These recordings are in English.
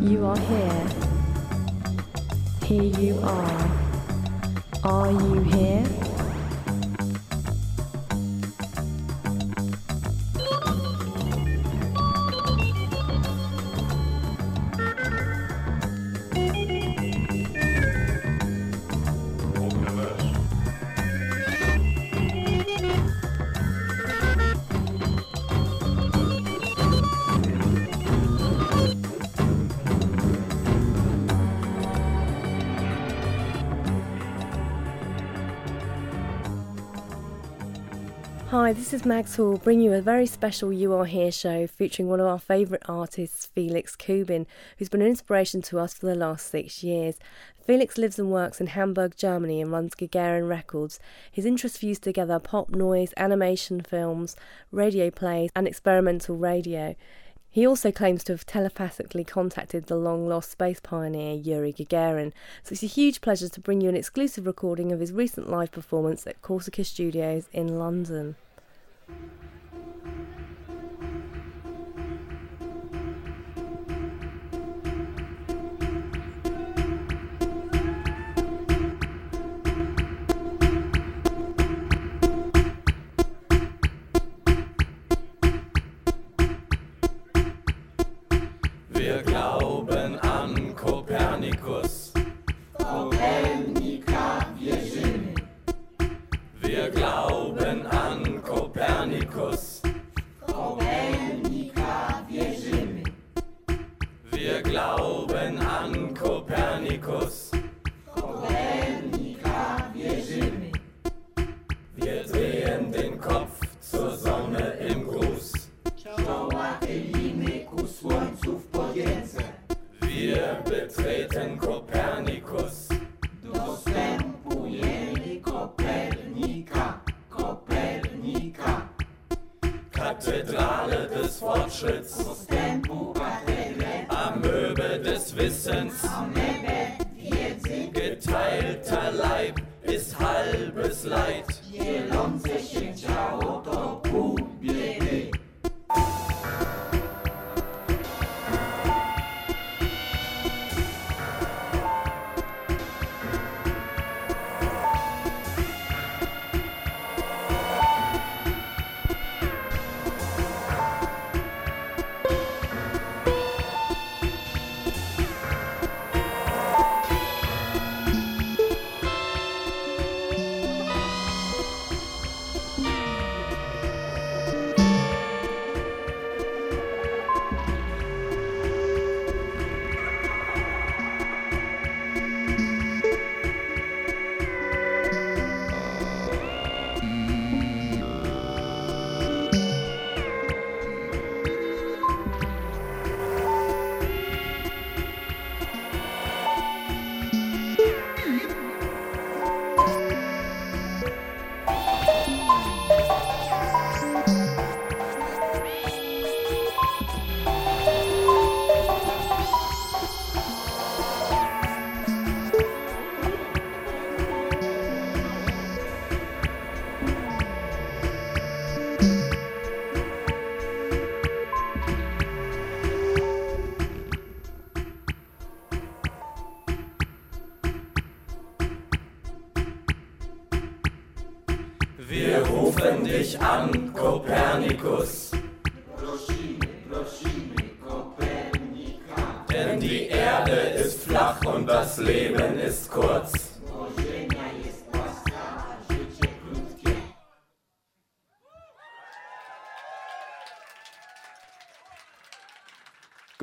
You are here. Here you are. Are you here? Hi, this is Max Hall, bringing you a very special You Are Here show featuring one of our favourite artists, Felix Kubin, who's been an inspiration to us for the last six years. Felix lives and works in Hamburg, Germany, and runs Gagarin Records. His interests fuse together pop noise, animation films, radio plays, and experimental radio. He also claims to have telepathically contacted the long lost space pioneer Yuri Gagarin, so it's a huge pleasure to bring you an exclusive recording of his recent live performance at Corsica Studios in London. Wir glauben an Kopernikus. Wir glauben Kathedrale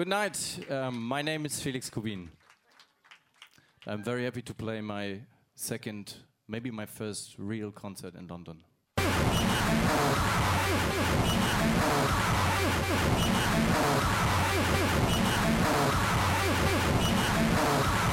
Good night. Um, my name is Felix Kubin. I'm very happy to play my second, maybe my first real concert in London.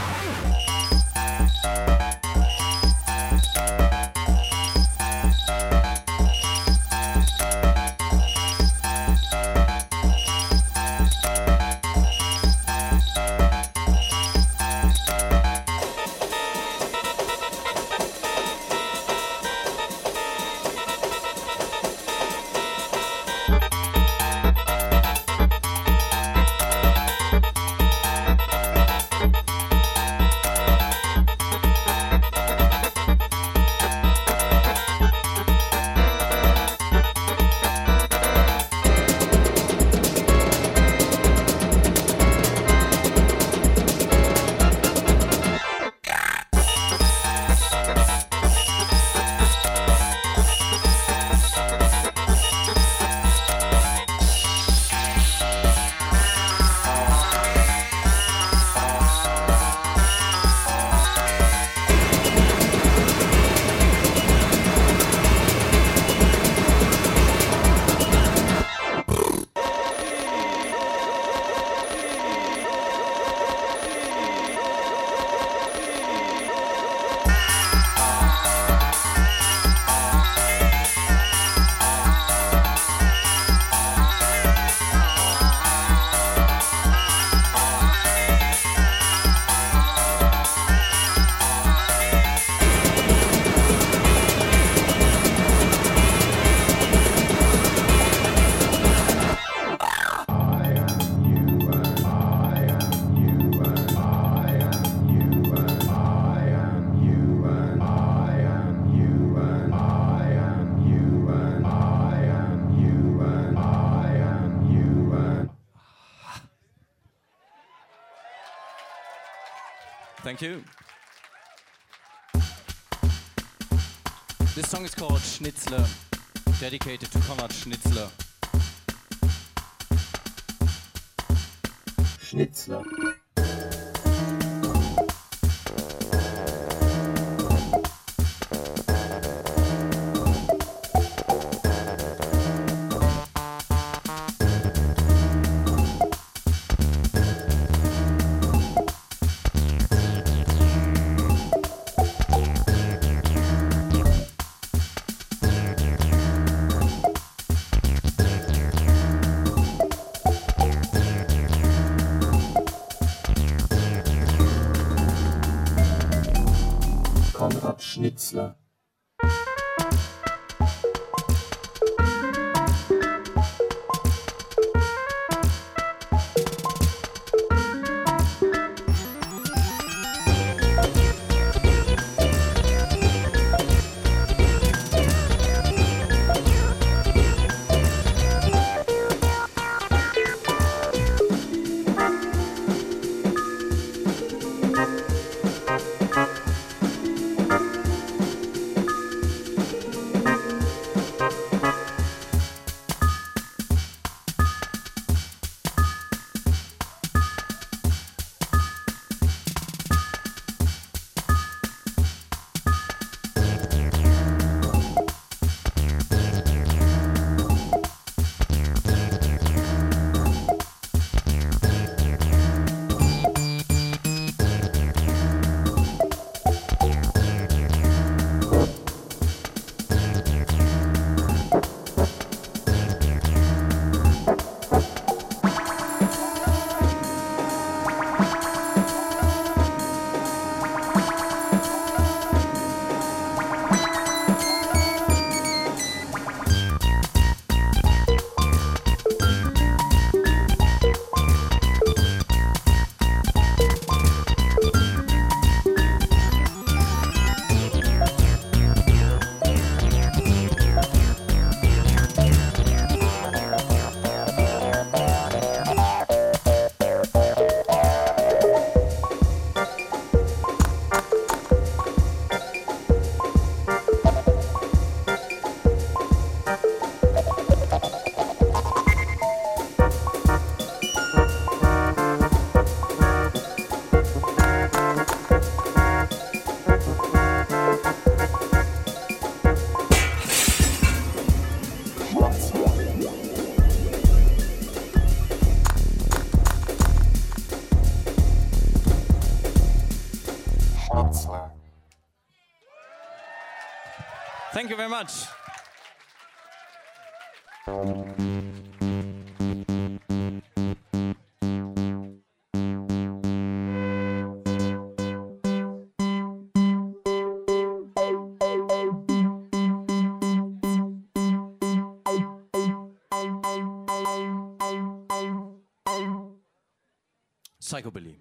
Thank you. This song is called Schnitzler, dedicated to Konrad Schnitzler. Schnitzler. Thank you very much. Psychobilly.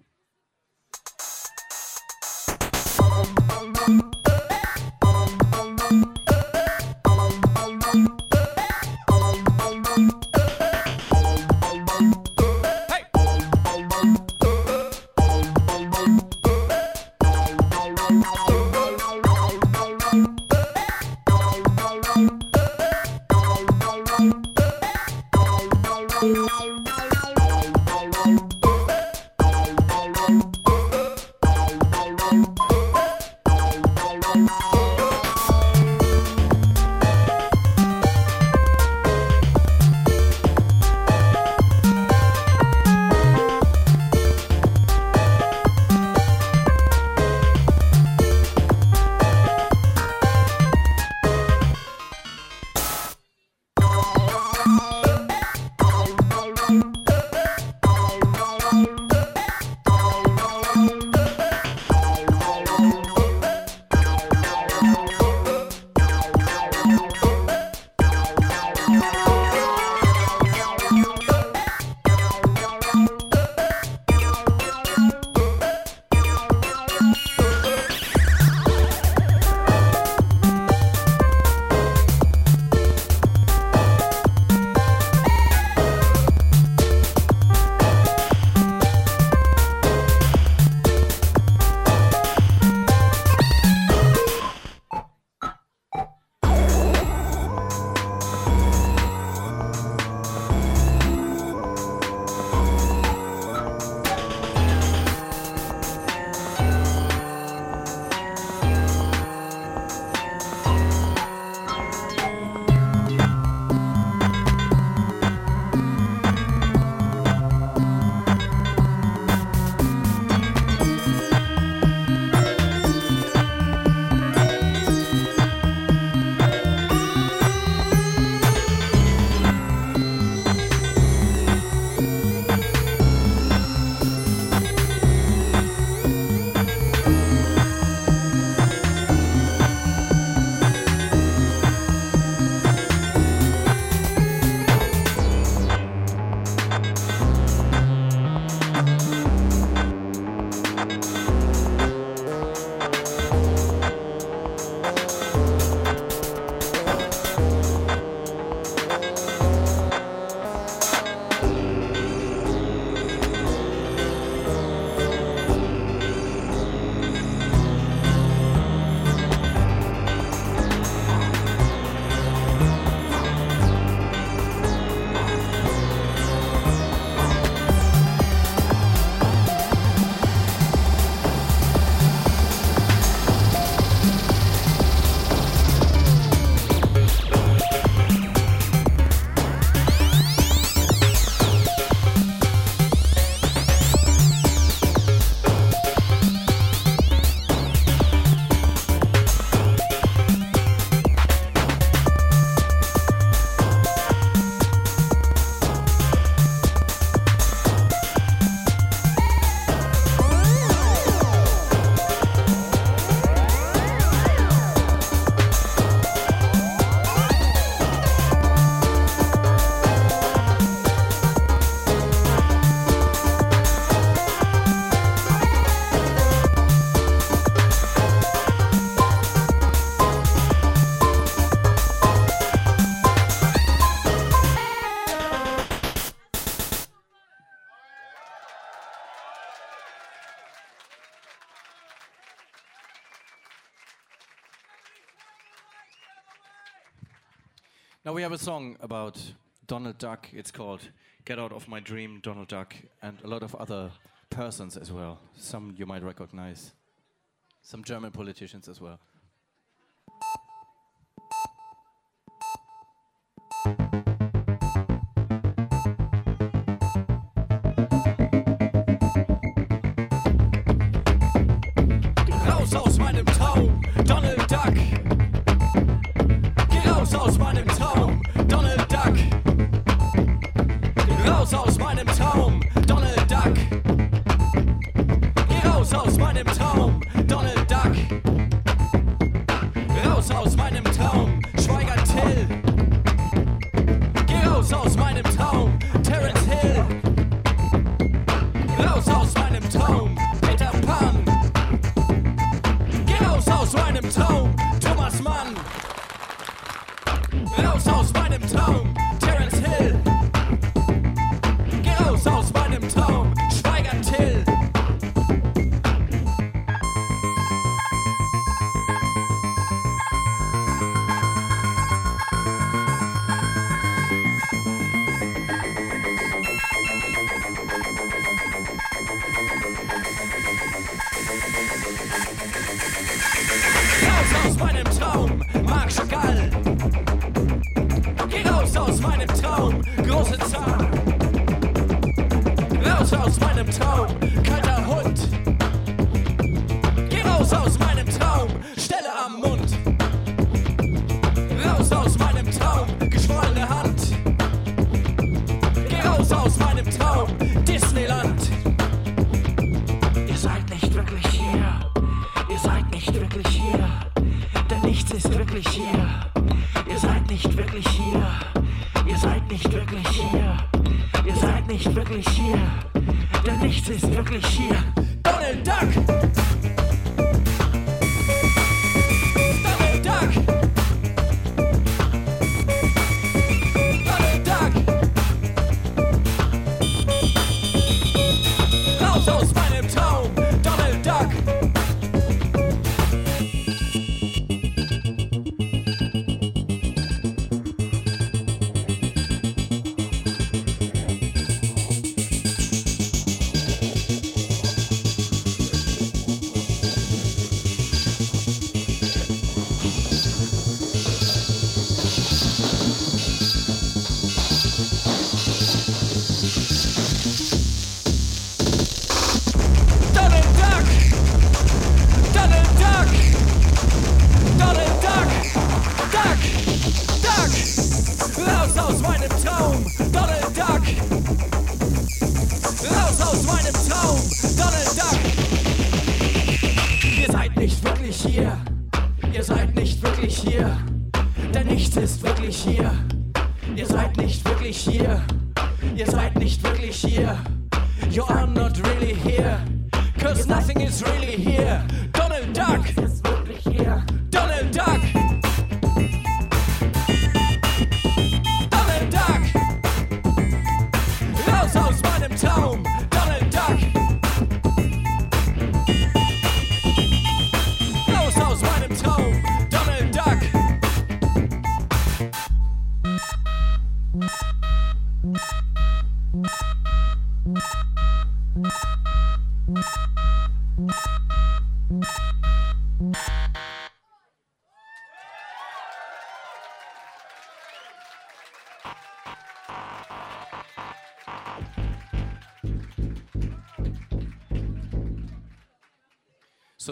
Now we have a song about Donald Duck. It's called Get Out of My Dream, Donald Duck, and a lot of other persons as well. Some you might recognize, some German politicians as well.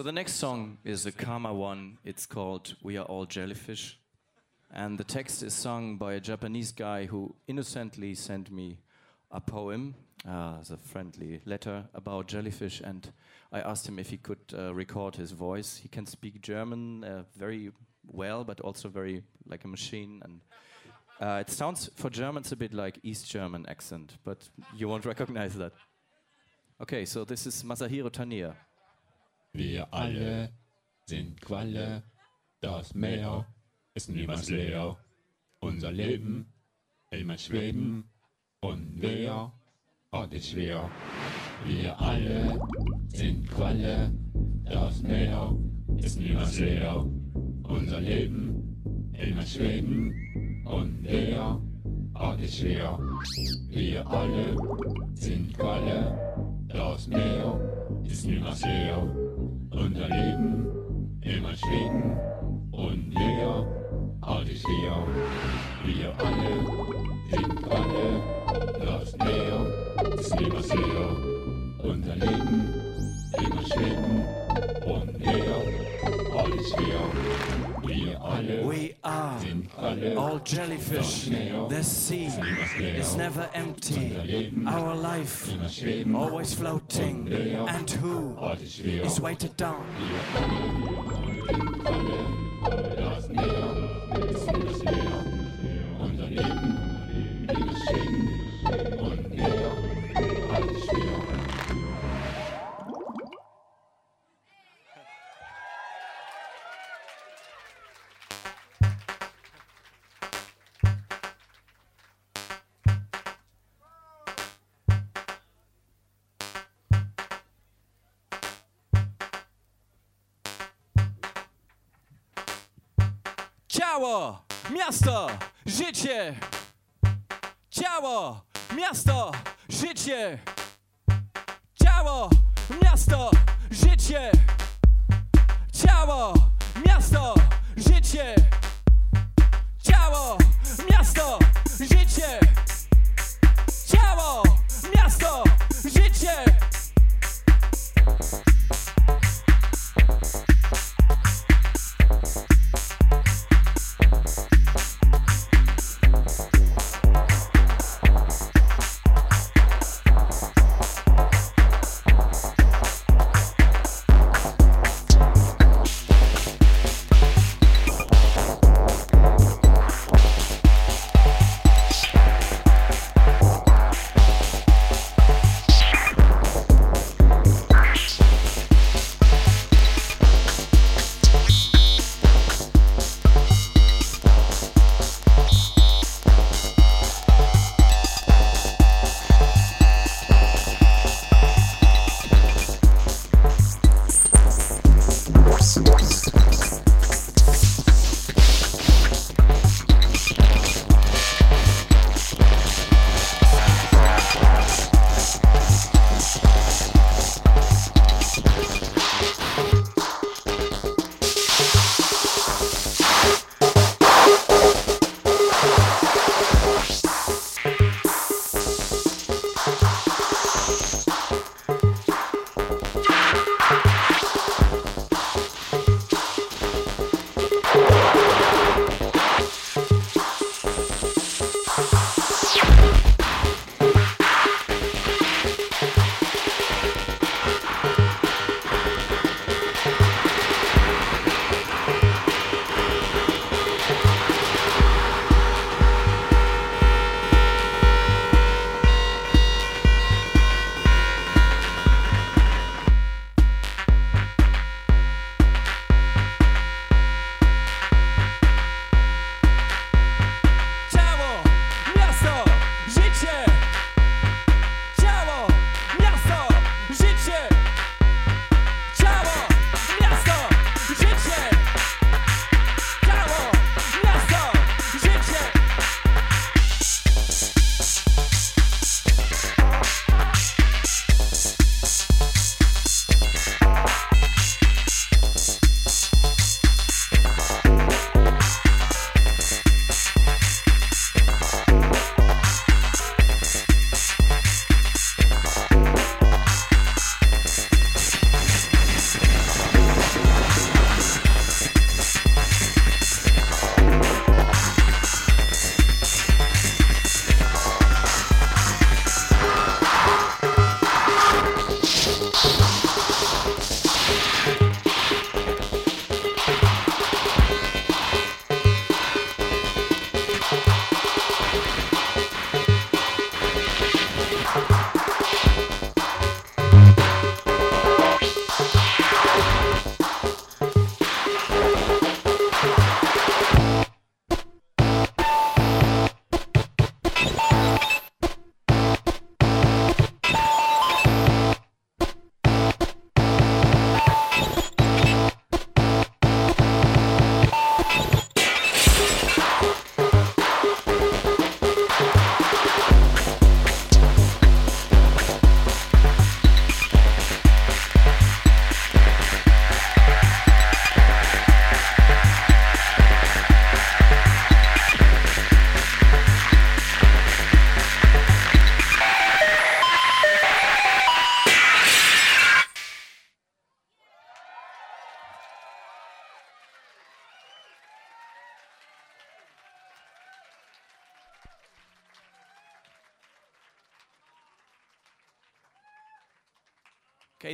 So the next song is a Karma one. It's called We Are All Jellyfish. And the text is sung by a Japanese guy who innocently sent me a poem uh, as a friendly letter about jellyfish. And I asked him if he could uh, record his voice. He can speak German uh, very well, but also very like a machine. And uh, it sounds for Germans a bit like East German accent, but you won't recognize that. Okay, so this is Masahiro Taniya. Wir alle sind Qualle, das Meer ist niemals leer. Unser Leben immer schweben und wer hat es schwer? Wir alle sind Qualle, das Meer ist niemals leer. Unser Leben immer schweben und der hat es schwer. Wir alle sind Qualle, das Meer ist niemals leer unser Leben immer schweben und näher, halt ich sehe. Wir alle sind alle, das näher ist immer sehr. Unser Leben immer schweben und näher, halt ich sehe. Alle We are all jellyfish. The sea is never empty. Our life always floating. And who is hat es schwer. is weighted down? Ciało, miasto, życie. Ciało, miasto, życie. Ciało, miasto, życie. Ciało, miasto, życie. Ciało, miasto, życie. Ciało, miasto, życie.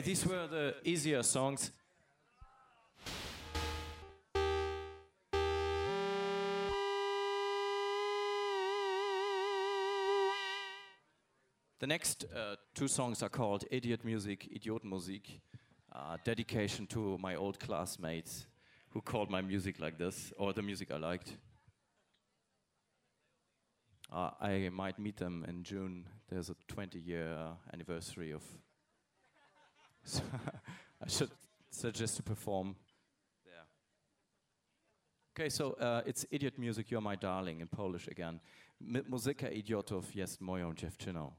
These were the easier songs. The next uh, two songs are called Idiot Music, Idiotmusik, uh, dedication to my old classmates who called my music like this, or the music I liked. Uh, I might meet them in June. There's a 20 year anniversary of. So I should suggest to perform there. Okay, so uh, it's Idiot Music, You're My Darling in Polish again. Muzyka idiotów jest moją dziewczyną.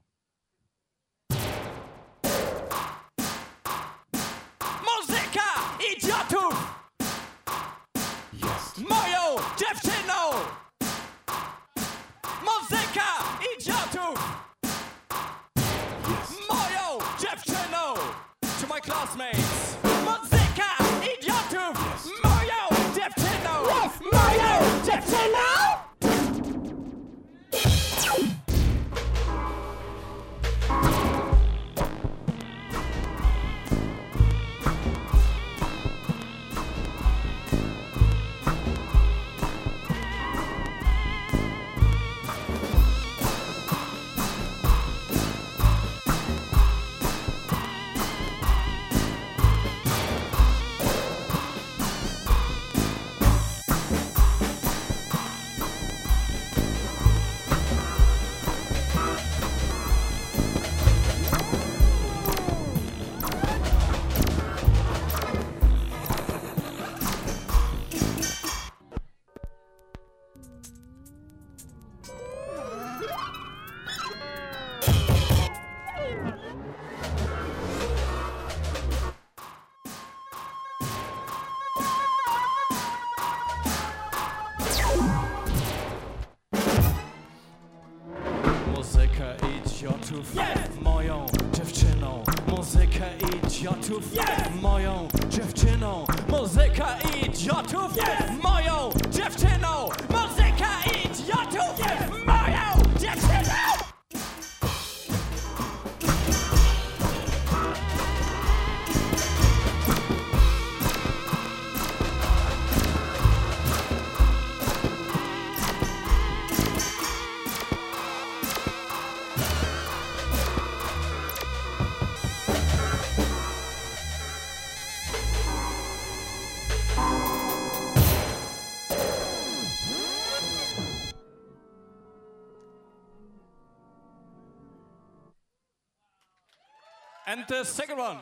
The second one.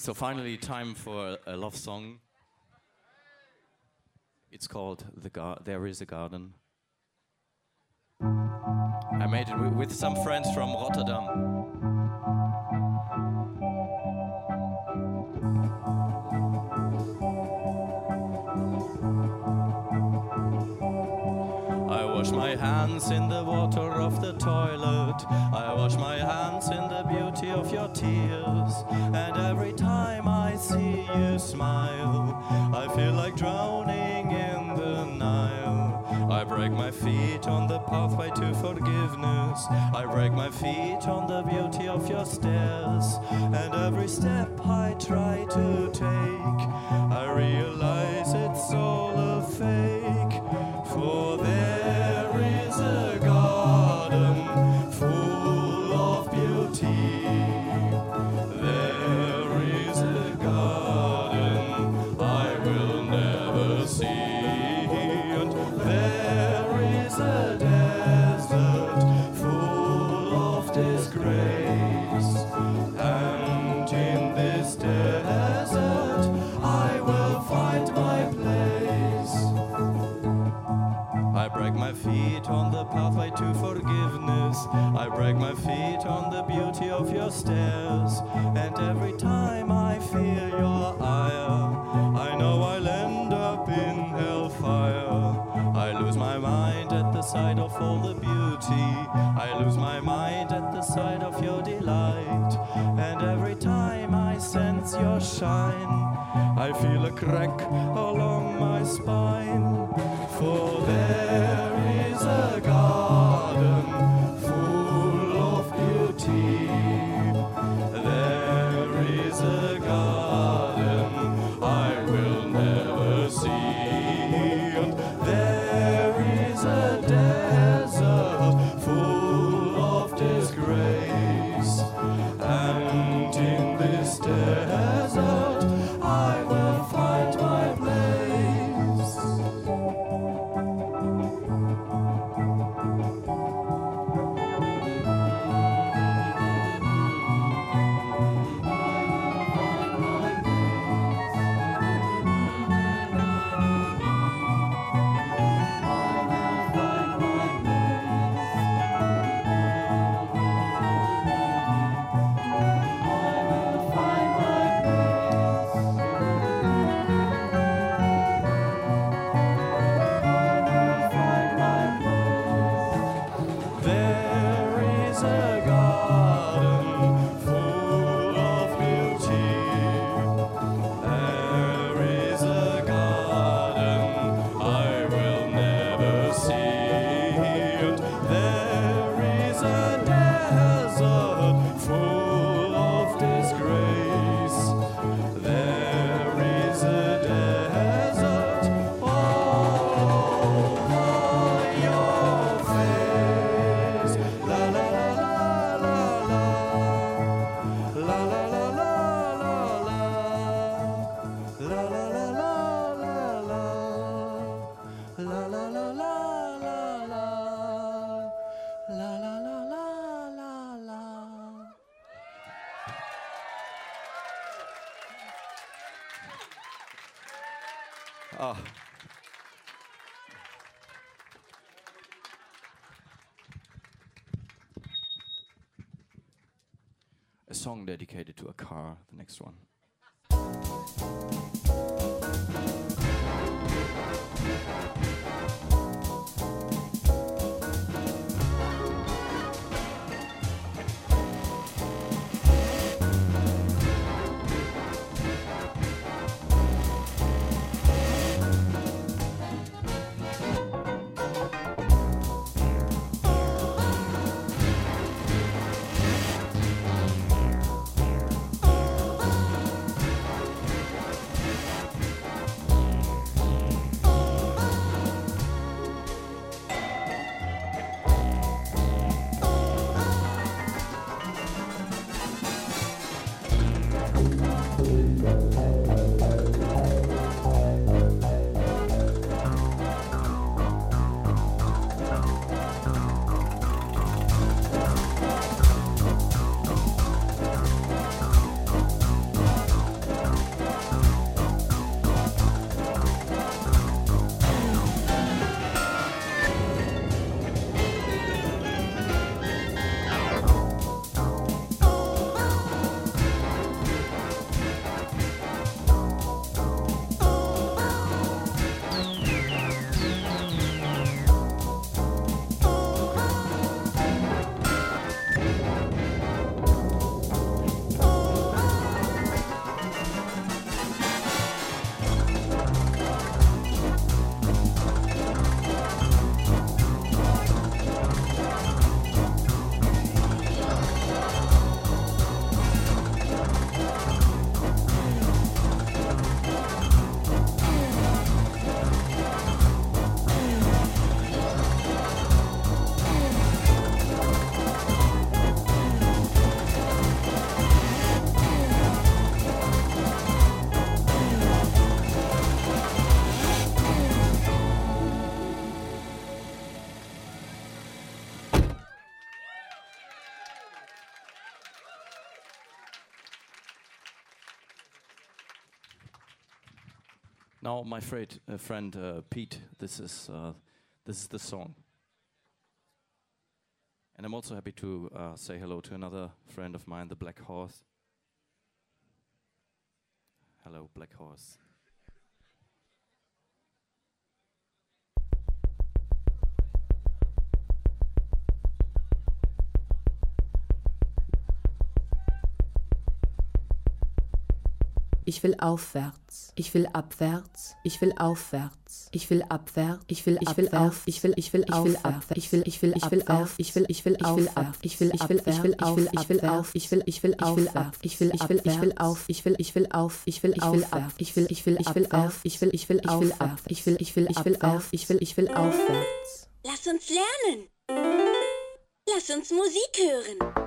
So finally, time for a love song. It's called "The Gar- There Is a Garden." I made it with some friends from Rotterdam. Hands in the water of the toilet. I wash my hands in the beauty of your tears. And every time I see you smile, I feel like drowning in the Nile. I break my feet on the pathway to forgiveness. I break my feet on the beauty of your stairs. And every step I try to take, I realize it's all a fake. I break my feet on the pathway to forgiveness. I break my feet on the beauty of your stairs. And every time I feel your ire, I know I'll end up in hellfire. I lose my mind at the sight of all the beauty. I lose my mind at the sight of your delight. And every time I sense your shine, I feel a crack along my spine. For there is a garden a garden dedicated to a car, the next one. Now, my friend, uh, friend uh, Pete, this is uh, this is the song. And I'm also happy to uh, say hello to another friend of mine, the Black Horse. Hello, Black Horse. Ich will aufwärts. Ich will abwärts. Ich will aufwärts. Ich will abwärts. Ich will ich will auf. Ich will ich will ich will ab. Ich will ich will ich will auf. Ich will ich will ich will ab. Ich will ich will ich will auf. Ich will auf. Ich will ich will ich will ab. Ich will ich will ich will auf. Ich will ich will auf. Ich will ich will ab. Ich will ich will ich will auf. Ich will ich will ich will ab. Ich will ich will ich will auf. Ich will ich will aufwärts. Lass uns lernen. Lass uns Musik hören.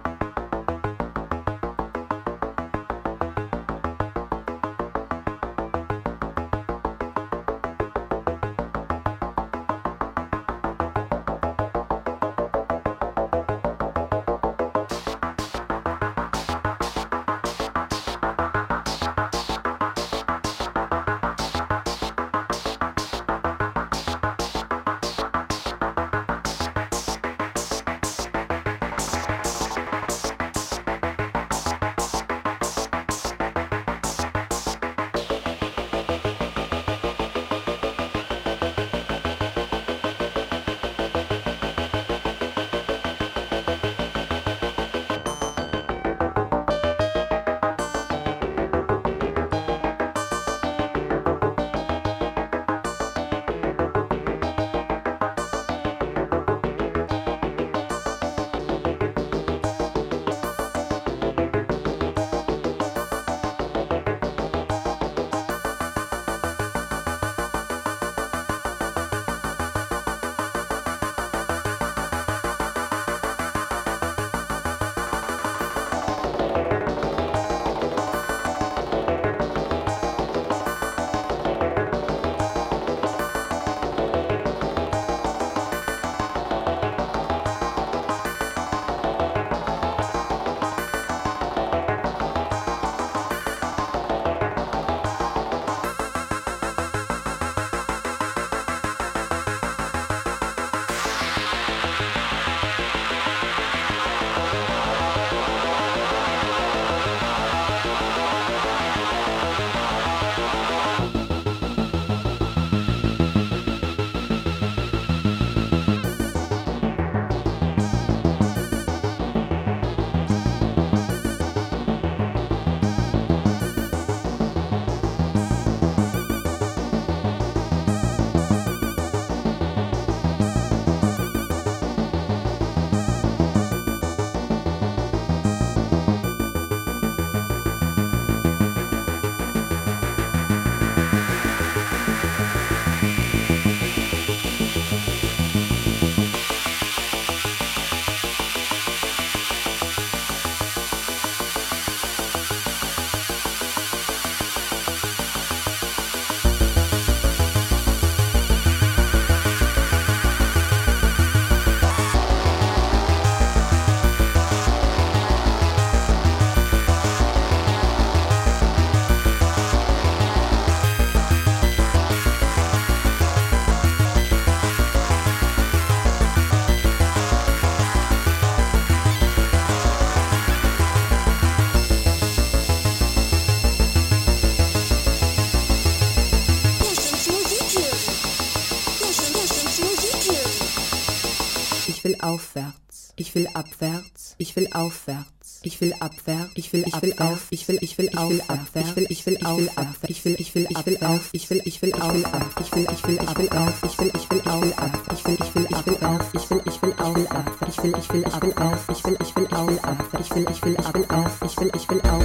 Ich will abwärts. Ich will aufwärts. Ich will abwärts. Ich will ich will auf. Ich will ich will ich will abwärts. Ich will ich will auf. Ich will ich will ich will auf. Ich will ich will auf. Ich will ich will ich will auf. Ich will ich will auf. Ich will ich will ich will auf. Ich will ich will auf. Ich will ich will ich will auf. Ich will ich will auf. Ich will ich will ich will auf. Ich will ich will aufwärts.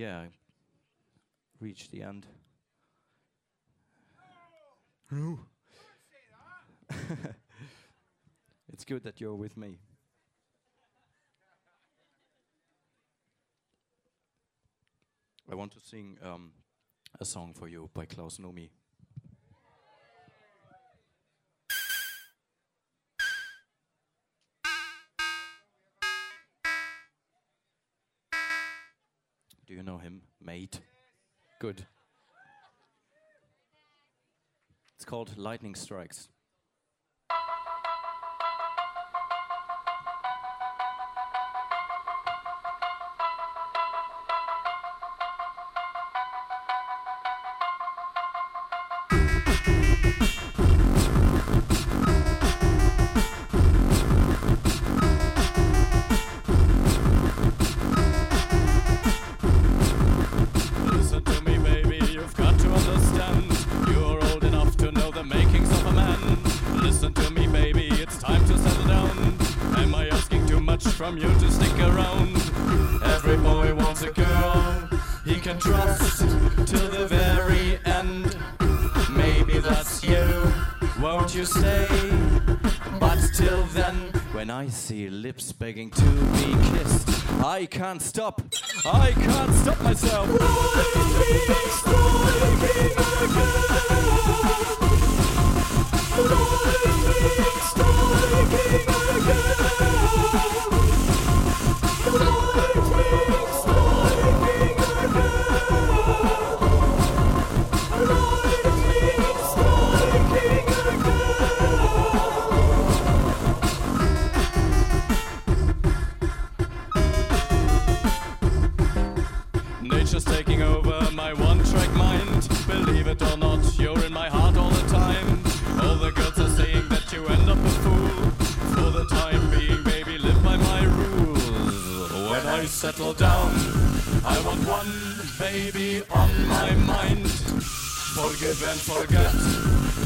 Yeah. Reach the end. it's good that you're with me. I want to sing um, a song for you by Klaus Nomi. Do you know him, mate? Good. It's called Lightning Strikes. See settle down, I want one baby on my mind. Forgive and forget,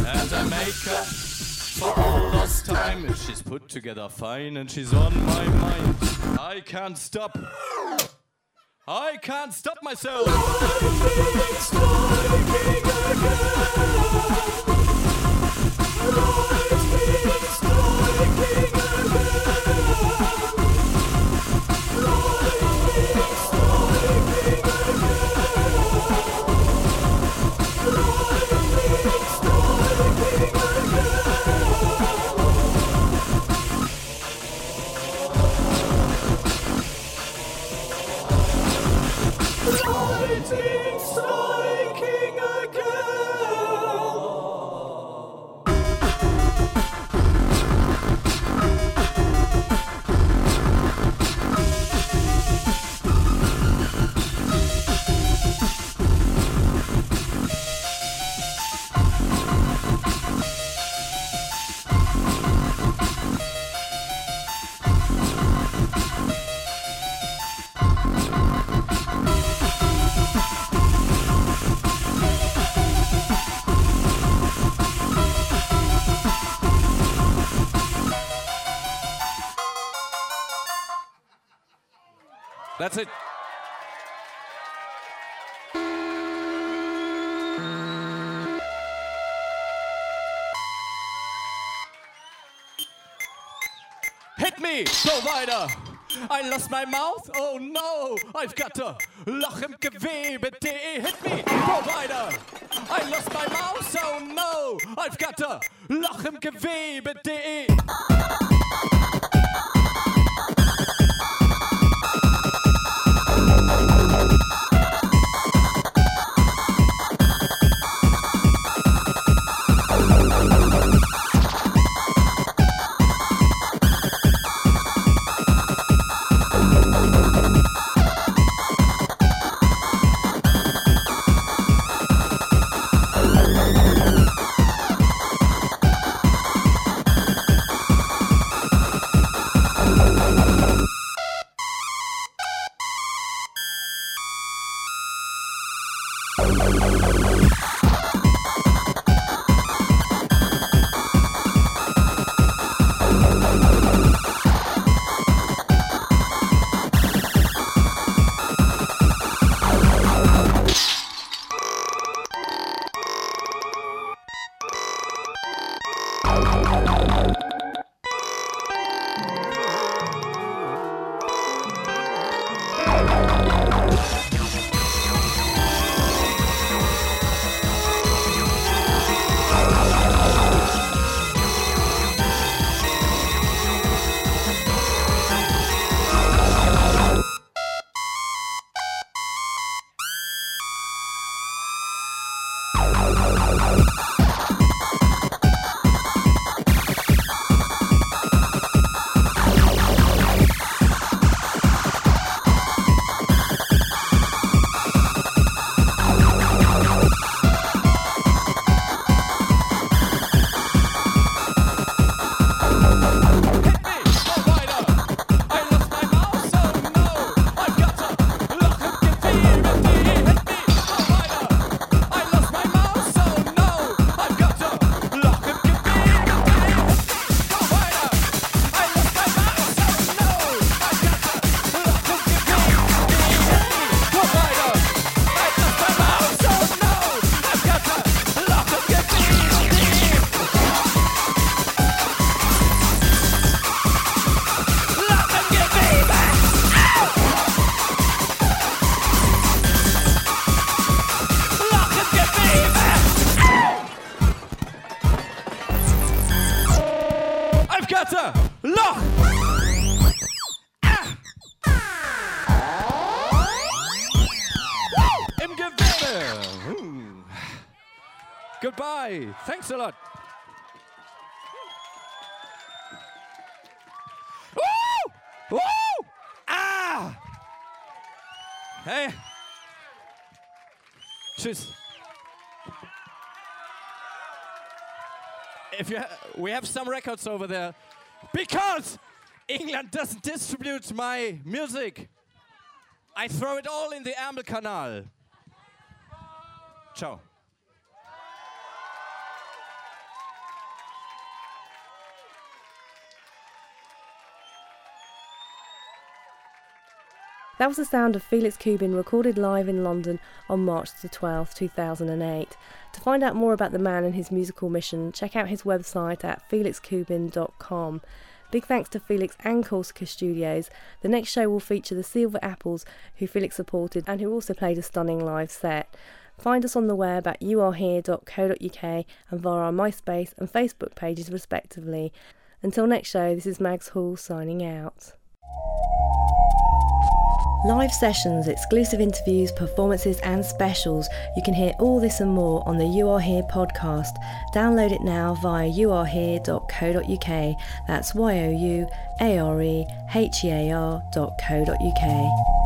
and I make up for all lost time. She's put together fine and she's on my mind. I can't stop. I can't stop myself. That's it. Hit me, provider! I lost my mouth? Oh no! I've got a Loch im Gewebe.de. Hit me, provider! I lost my mouth? Oh no! I've got a Loch im Gewebe.de. Thanks a lot! Woo! Woo! Ah! Hey! Tschüss! if you ha- we have some records over there because England doesn't distribute my music. I throw it all in the Ärmelkanal. Ciao. That was the sound of Felix Kubin recorded live in London on March the 12th, 2008. To find out more about the man and his musical mission, check out his website at felixkubin.com. Big thanks to Felix and Corsica Studios. The next show will feature the Silver Apples, who Felix supported and who also played a stunning live set. Find us on the web at youarehere.co.uk and via our MySpace and Facebook pages respectively. Until next show, this is Mags Hall signing out. Live sessions, exclusive interviews, performances, and specials. You can hear all this and more on the You Are Here podcast. Download it now via youarehere.co.uk. That's Y O U A R E H E A R.co.uk.